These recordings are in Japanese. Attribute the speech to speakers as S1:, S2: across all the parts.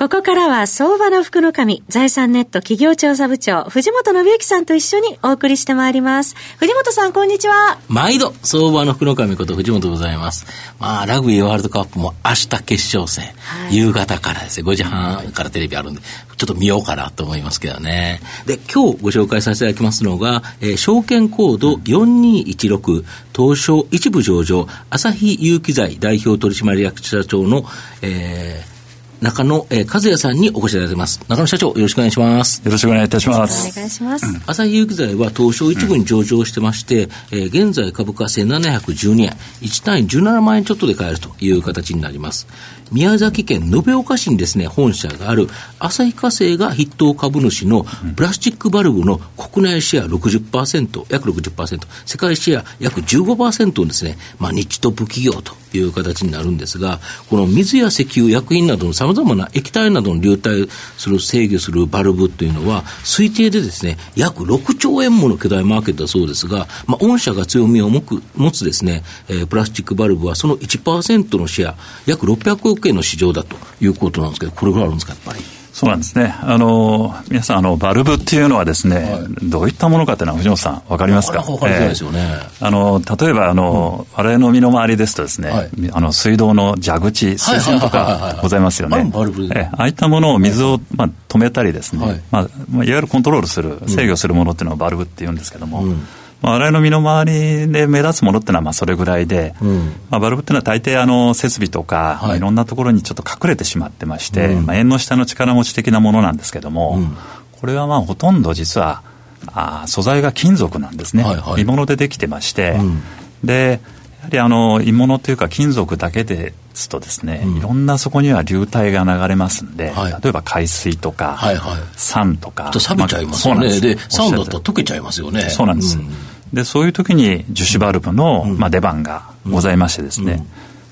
S1: ここからは相場の福の神、財産ネット企業調査部長、藤本信之さんと一緒にお送りしてまいります。藤本さん、こんにちは。
S2: 毎度、相場の福の神こと藤本でございます。まあ、ラグビーワールドカップも明日決勝戦、はい、夕方からですね、5時半からテレビあるんで、ちょっと見ようかなと思いますけどね。で、今日ご紹介させていただきますのが、えー、証券コード4216、東証一部上場、朝日有機材代表取締役社長の、えー、中野、えー、和也さんにお越しいただいてます。中野社長、よろしくお願いします。
S3: よろしくお願いいたします。
S1: お願いします。
S2: 朝日有機材は東証一部に上場してまして、うん、えー、現在株価1712円、1単位17万円ちょっとで買えるという形になります。宮崎県延岡市にですね、本社がある旭化成が筆頭株主のプラスチックバルブの国内シェア60%、約60%、世界シェア約15%のですね、まあ、日トップ企業という形になるんですが、この水や石油、薬品などの様々な液体などの流体する、制御するバルブというのは、推定でですね、約6兆円もの巨大マーケットだそうですが、まあ、御社が強みを持つですね、えー、プラスチックバルブはその1%のシェア、約600億円の市場だということなんですけど、これぐらいあるんですか、やっぱり。
S3: そうなんですね。あの、皆さん、あの、バルブっていうのはですね、はい、どういったものかっていうのは、藤本さん、わかりますか？
S2: わかりづらいですよね。
S3: えー、あの、例えば、あの、うん、我々の身の回りですとですね、はい、あの、水道の蛇口、水栓とかございますよね。
S2: バルブ。
S3: えー、ああいったものを水を、まあ、止めたりですね、はい、まあ、いわゆるコントロールする、制御するものっていうのをバルブって言うんですけども、うんまあ、我々の身の回りで目立つものっていうのはまあそれぐらいで、うん、まあ、バルブっていうのは大抵あの設備とか、はい。まあ、いろんなところにちょっと隠れてしまってまして、うん、まあ、縁の下の力持ち的なものなんですけども、うん、これはまあほとんど実はあ素材が金属なんですね、はいはい、鋳物でできてまして、でやはりあの鋳物というか金属だけですとですね、いろんなそこには流体が流れますんで、はい、例えば海水とか、はいはい、酸とか。
S2: と錆びちゃいますよね。まあ、で、酸だったら溶けちゃいますよね。
S3: そうなんです。でそういう時に樹脂バルブの、まあ、出番がございましてですね、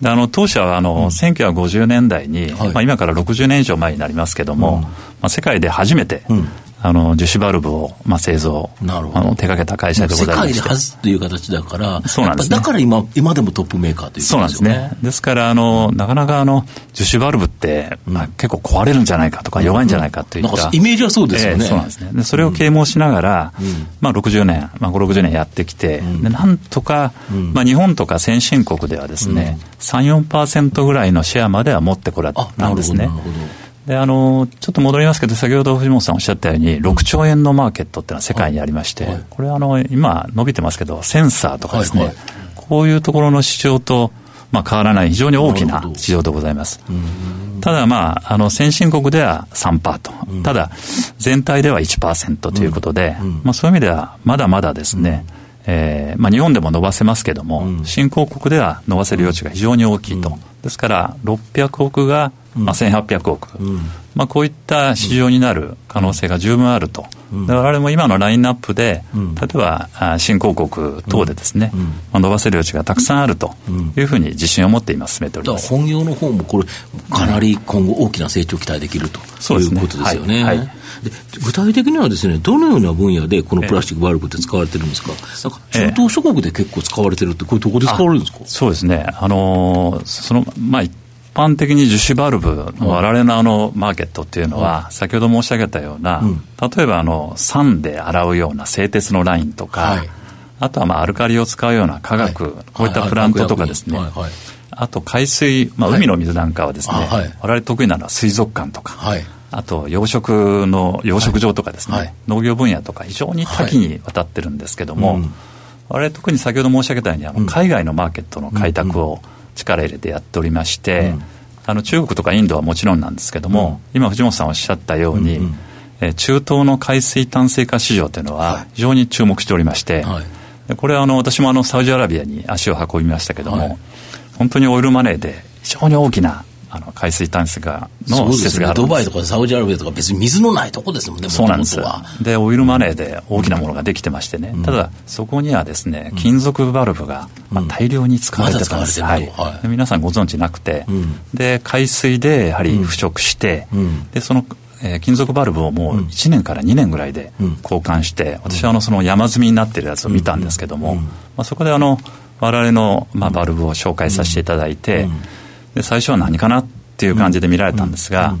S3: であの当社はあの、うん、1950年代に、はい、まあ、今から60年以上前になりますけども、うん、まあ、世界で初めて、うん、あの樹脂バルブを、まあ、製造なるほど。あの手掛けた会社でございま
S2: して。世界で初という形だから
S3: そうなんです、ね、
S2: だから今今でもトップメーカーというですね。そうなんですね。
S3: ですからあのなかなかあの樹脂バルブって、まあ、結構壊れるんじゃないかとか弱いんじゃないかといった、
S2: イメージはそうですよね、
S3: えー、そうなんですね。でそれを啓蒙しながら、まあ、60年、まあ、560年やってきて、でなんとか、まあ、日本とか先進国ではですね、うん、34%ぐらいのシェアまでは持ってこられたんですね。なるほどであのちょっと戻りますけど、先ほど藤本さんおっしゃったように、6兆円のマーケットっていうのは世界にありまして、はい。はい、これあの、今、伸びてますけど、センサーとかですね、はいはい、こういうところの市場と、まあ、変わらない非常に大きな市場でございます。ただ、まあ、あの先進国では3%と、ただ、全体では1%ということで、まあ、そういう意味では、まだまだですね、えーまあ、日本でも伸ばせますけども、新興国では伸ばせる余地が非常に大きいと。ですから、600億がまあ、1800億、うん、まあ、こういった市場になる可能性が十分あると、うん、我々も今のラインナップで、うん、例えば新興国等でですね、まあ、伸ばせる余地がたくさんあるというふうに自信を持って今、進めております。
S2: 本業の方もこれ、かなり今後、大きな成長期待できると、いうことですよね。はい。はい。で具体的にはですね、どのような分野でこのプラスチックバルブって使われてるんですか、なんか中東諸国で結構使われてるって、これ、どこで使われるんですか？
S3: そうですね、あのそのまあ、般的に樹脂バルブの我々のあのマーケットっていうのは、先ほど申し上げたような、例えばあの酸で洗うような製鉄のラインとか、あとはまあアルカリを使うような化学、こういったプラントとかですね、あと海水、まあ、海の水なんかはですね、我々得意なのは水族館とか、あと養殖の養殖場とかですね、農業分野とか非常に多岐にわたってるんですけども、我々特に先ほど申し上げたようにあの海外のマーケットの開拓を、力入れてやっておりまして、うん、あの中国とかインドはもちろんなんですけども、うん、今藤本さんおっしゃったように、うんうん、え中東の海水炭水化市場というのは非常に注目しておりまして、はい、これはあの私もあのサウジアラビアに足を運びましたけども、はい、本当にオイルマネーで非常に大きなあの海水淡水がの施設があ
S2: るんです、ね、ドバイとかサウジアラビアとか別に水のないとこですもんね
S3: そうなんです。でオイルマネーで大きなものができてましてね、うん、ただそこにはですね金属バルブが、まあ、大量に使われてたんです、はい。はい、皆さんご存知なくて、で海水でやはり腐食して、でそのえー、金属バルブをもう1年から2年ぐらいで交換して、私はあのその山積みになってるやつを見たんですけども、まあ、そこであの我々の、まあ、バルブを紹介させていただいて、で最初は何かなっていう感じで見られたんですが、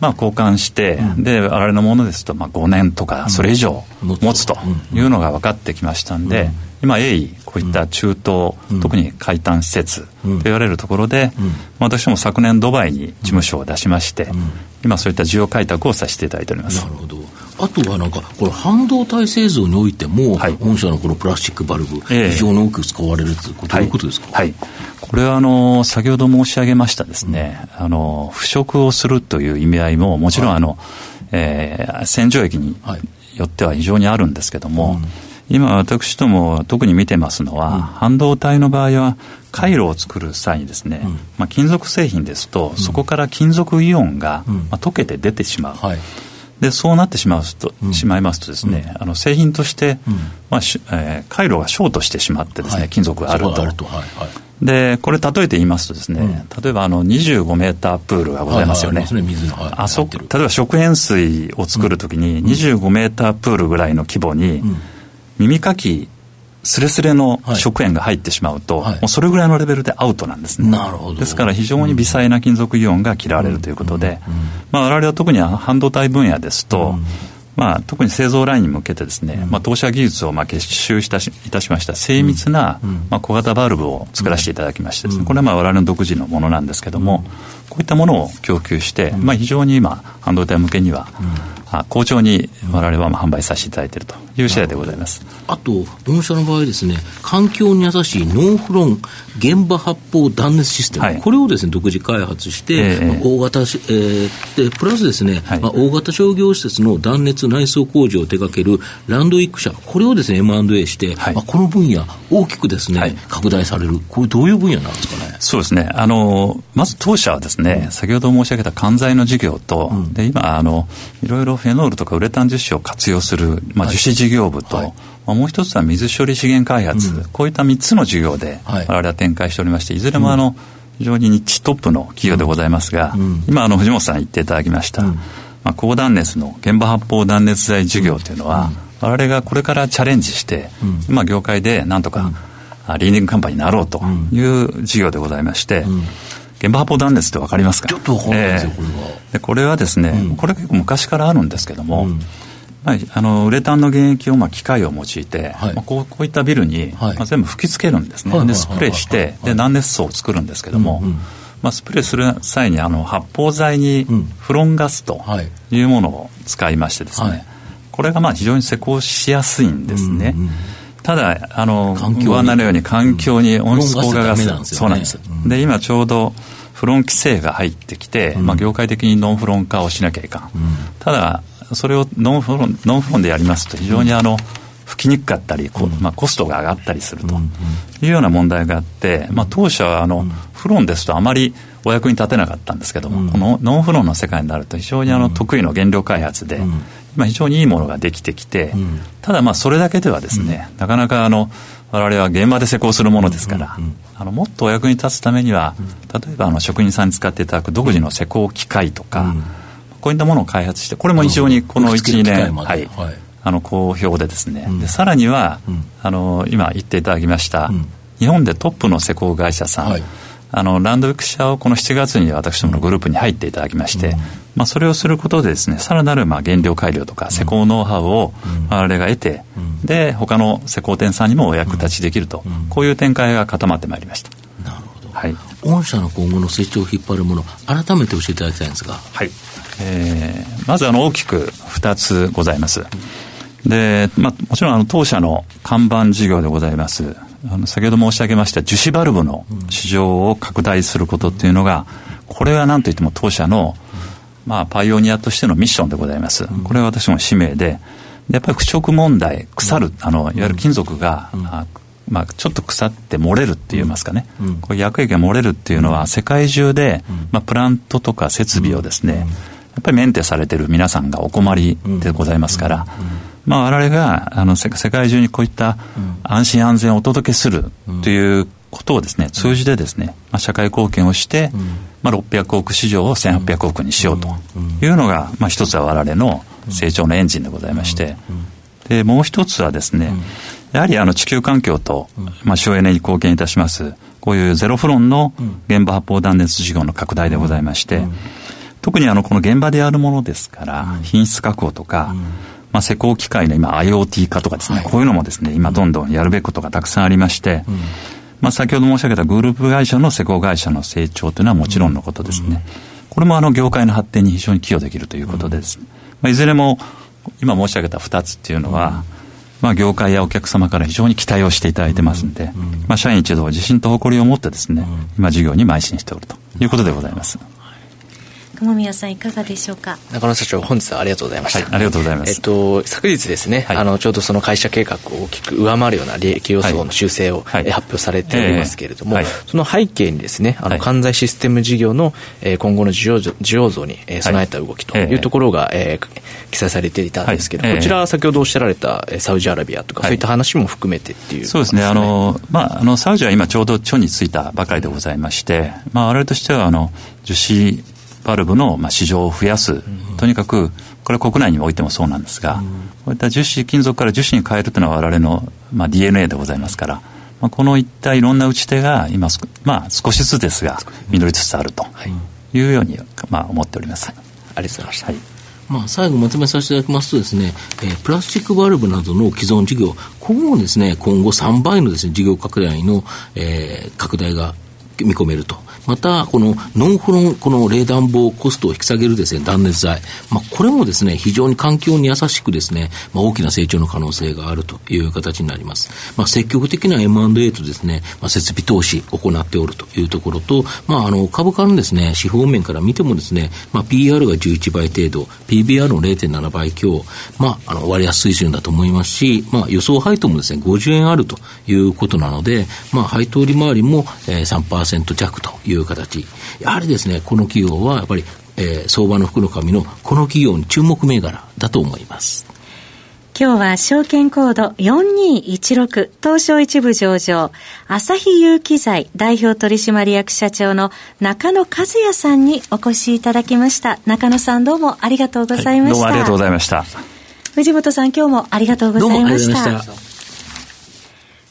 S3: まあ、交換して、で我々のものですと、まあ、5年とかそれ以上持つというのが分かってきましたんで、今鋭意こういった中東、特に海端施設と言われるところで、私も昨年ドバイに事務所を出しまして、今そういった需要開拓をさせていただいております。
S2: なるほどあとはなんかこれ半導体製造においても、はい、御社のこのプラスチックバルブ、えー、非常に多く使われるというこということですか、
S3: はい、これはあの先ほど申し上げましたですね、うん、あの腐食をするという意味合いももちろんあの、はい、えー、洗浄液によっては非常にあるんですけども、うん。今私ども特に見てますのは、うん、半導体の場合は回路を作る際にですね、うん、まあ、金属製品ですと、うん、そこから金属イオンが、まあ、溶けて出てしまう、はい、でそうなってしまうと、しまいますとですね、あの製品として、まあえー、回路がショートしてしまってですね、はい、金属があると。ると。はいはい。でこれ例えて言いますとですね、うん、例えばあの25メータープールがございますよね。あそ例えば食塩水を作るときに25メータープールぐらいの規模に、耳かきすれすれの食塩が入ってしまうと、はい、もうそれぐらいのレベルでアウトなんですね。なるほど。ですから非常に微細な金属イオンが嫌われるということで、まあ我々は特に半導体分野ですと、まあ、特に製造ラインに向けてですね、まあ、当社技術をまあ結集したしいたしました精密な、まあ、小型バルブを作らせていただきましてですね、これはまあ我々の独自のものなんですけども、こういったものを供給して、まあ、非常に今半導体向けには、好調に我々は販売させていただいているという次第でございます。
S2: あと、御社の場合ですね、環境に優しいノンフロン現場発泡断熱システム、はい、これをですね独自開発して、えー、大型、えー、でプラスですね、はい、まあ、大型商業施設の断熱内装工事を手掛けるランドイック社、これをですね M&A して、はい、まあ、この分野、大きくですね、拡大される、これ、どういう分野なんですかね？
S3: そうですね。あのまず当社はですね、うん、先ほど申し上げた関材の事業と、うん、で今あの、いろいろフェノールとかウレタン樹脂を活用する、まあ、樹脂事業部と、はい、まあ、もう一つは水処理資源開発、うん、こういった3つの事業で、我々は展開しておりまして、いずれもあの、非常にニッチトップの企業でございますが、今あの、藤本さん言っていただきました、まあ、高断熱の現場発泡断熱材事業というのは、我々がこれからチャレンジして、今業界でなんとか、リーディングカンパニーになろうという事業でございまして、現場発泡断熱って分かりますか？
S2: ちょっと分かんないですよ、これ
S3: は。でこれはですね、これ結構昔からあるんですけども、まあ、あのウレタンの原液をまあ機械を用いて、はい、まあ、こうこういったビルに、まあ、全部吹き付けるんですね、でスプレーして、で断熱層を作るんですけども、うんうん、まあ、スプレーする際にあの発泡剤にフロンガスとい。うものを使いましてですね、はい、これがまあ非常に施工しやすいんですね。うんうんただ、あの、ご案内のように環境に温室効果ガス、うん、そうなんです。で、今ちょうど、フロン規制が入ってきて、まあ、業界的にノンフロン化をしなきゃいかん。ただ、それをノンフロンノンフロンでやりますと非常にあの、吹きにくかったり、まあ、コストが上がったりするというような問題があって、まあ、当社はあの、フロンですとあまりお役に立てなかったんですけども、このノンフロンの世界になると非常にあの得意の原料開発で、今非常にいいものができてきて、ただまあそれだけではですね、なかなかあの我々は現場で施工するものですから、あのもっとお役に立つためには、例えばあの職人さんに使っていただく独自の施工機械とか、こういったものを開発して、これも非常にこの1、2年、はい、あの好評でですね、でさらには、あの今言っていただきました、日本でトップの施工会社さん、あのランドウィック社をこの7月に私どものグループに入っていただきまして、まあ、それをすることでですねさらなるまあ原料改良とか施工ノウハウを我々が得て、で他の施工店さんにもお役立ちできると、こういう展開が固まってまいりました。
S2: なるほど、はい、御社の今後の成長を引っ張るもの改めて教えていただきたいんですが。
S3: はいえー、まずあの大きく2つございます。で、まあ、もちろんあの当社の看板事業でございます。あの先ほど申し上げました樹脂バルブの市場を拡大することっていうのが、これは何といっても当社の、まあ、パイオニアとしてのミッションでございます。これは私も使命で、でやっぱり腐食問題、腐る、あのいわゆる金属が、まあ、ちょっと腐って漏れるって言いますかね、うん、こう薬液が漏れるっていうのは、世界中で、まあ、プラントとか設備をですね、やっぱりメンテされてる皆さんがお困りでございますから、まあ、我々があの世界中にこういった安心安全をお届けするということをですね、通じてですね、まあ、社会貢献をして、まあ、600億市場を1800億にしようというのが、まあ、一つは我々の成長のエンジンでございまして、でもう一つはですね、やはりあの地球環境と、まあ、省エネに貢献いたします、こういうゼロフロンの現場発泡断熱事業の拡大でございまして、特にあのこの現場でやるものですから、品質確保とか、まあ、施工機械の今 IoT 化とかですね、こういうのもですね、今どんどんやるべきことがたくさんありまして、まあ、先ほど申し上げたグループ会社の施工会社の成長というのはもちろんのことですね。これもあの業界の発展に非常に寄与できるということです。まあ、いずれも今申し上げた2つっていうのは、まあ、業界やお客様から非常に期待をしていただいてますんで、まあ、社員一同自信と誇りを持ってですね、今事業に邁進しておるということでございます。
S1: 雲宮さんいかがでしょうか？
S4: 中野社長本日はありがとうございました、
S3: はい、ありがとうございます、
S4: えっと、昨日ですね、はい、あのちょうどその会社計画を大きく上回るような利益予想の修正を、はい、発表されておりますけれども、えー、その背景にですねあの関西システム事業の、えー、今後の需要需要増に、えー、備えた動きというところが、えー、記載されていたんですけど、こちら先ほどおっしゃられたサウジアラビアとか、そういった話も含めてっていう、ね、
S3: そうですね。あの、まあ、あのサウジは今ちょうど町についたばかりでございまして、まあ、我々としてはあの樹脂バルブのまあ市場を増やす、とにかくこれは国内においてもそうなんですが、こういった樹脂金属から樹脂に変えるというのは我々のまあ DNA でございますから、まあ、このいったいろんな打ち手が今、まあ、少しずつですが実りつつあるというようにまあ思っております。はい、
S4: ありがとうございました。はい
S2: まあ、最後まとめさせていただきますとですね、えー、プラスチックバルブなどの既存事業、ここもですね、今後3倍のですね、事業拡大の、えー、拡大が見込めるとまた、このノンフロン、この冷暖房コストを引き下げるですね、断熱材。まあ、これもですね、非常に環境に優しくですね、まあ、大きな成長の可能性があるという形になります。まあ、積極的な M&A とですね、まあ、設備投資を行っておるというところと、まあ、あの、株価のですね、資本面から見てもですね、まあ、PR が11倍程度、PBR の0.7倍強、まあ、あの、割安水準だと思いますし、まあ、予想配当もですね、50円あるということなので、まあ、配当利回りも、えー、3%弱という形。やはりですね、この企業はやっぱり、えー、相場の福の神のこの企業に注目銘柄だと思います。
S1: 今日は証券コード4216東証一部上場朝日有機材代表取締役社長の中野和也さんにお越しいただきました。中野さんどうもありがとうございました、はい、どう
S3: もありがとうございました。
S1: 藤本さん今日もありがとうございました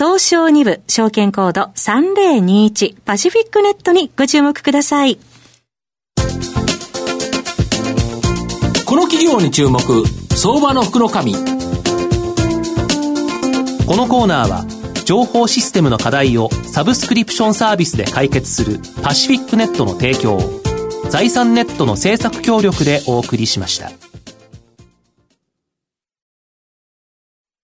S1: 東証2部証券コード3021パシフィックネットにご注目ください。
S2: この企業に注目、相場の福の神。こ
S5: のコーナーは、情報システムの課題をサブスクリプションサービスで解決するパシフィックネットの提供、財産ネットの政策協力でお送りしました。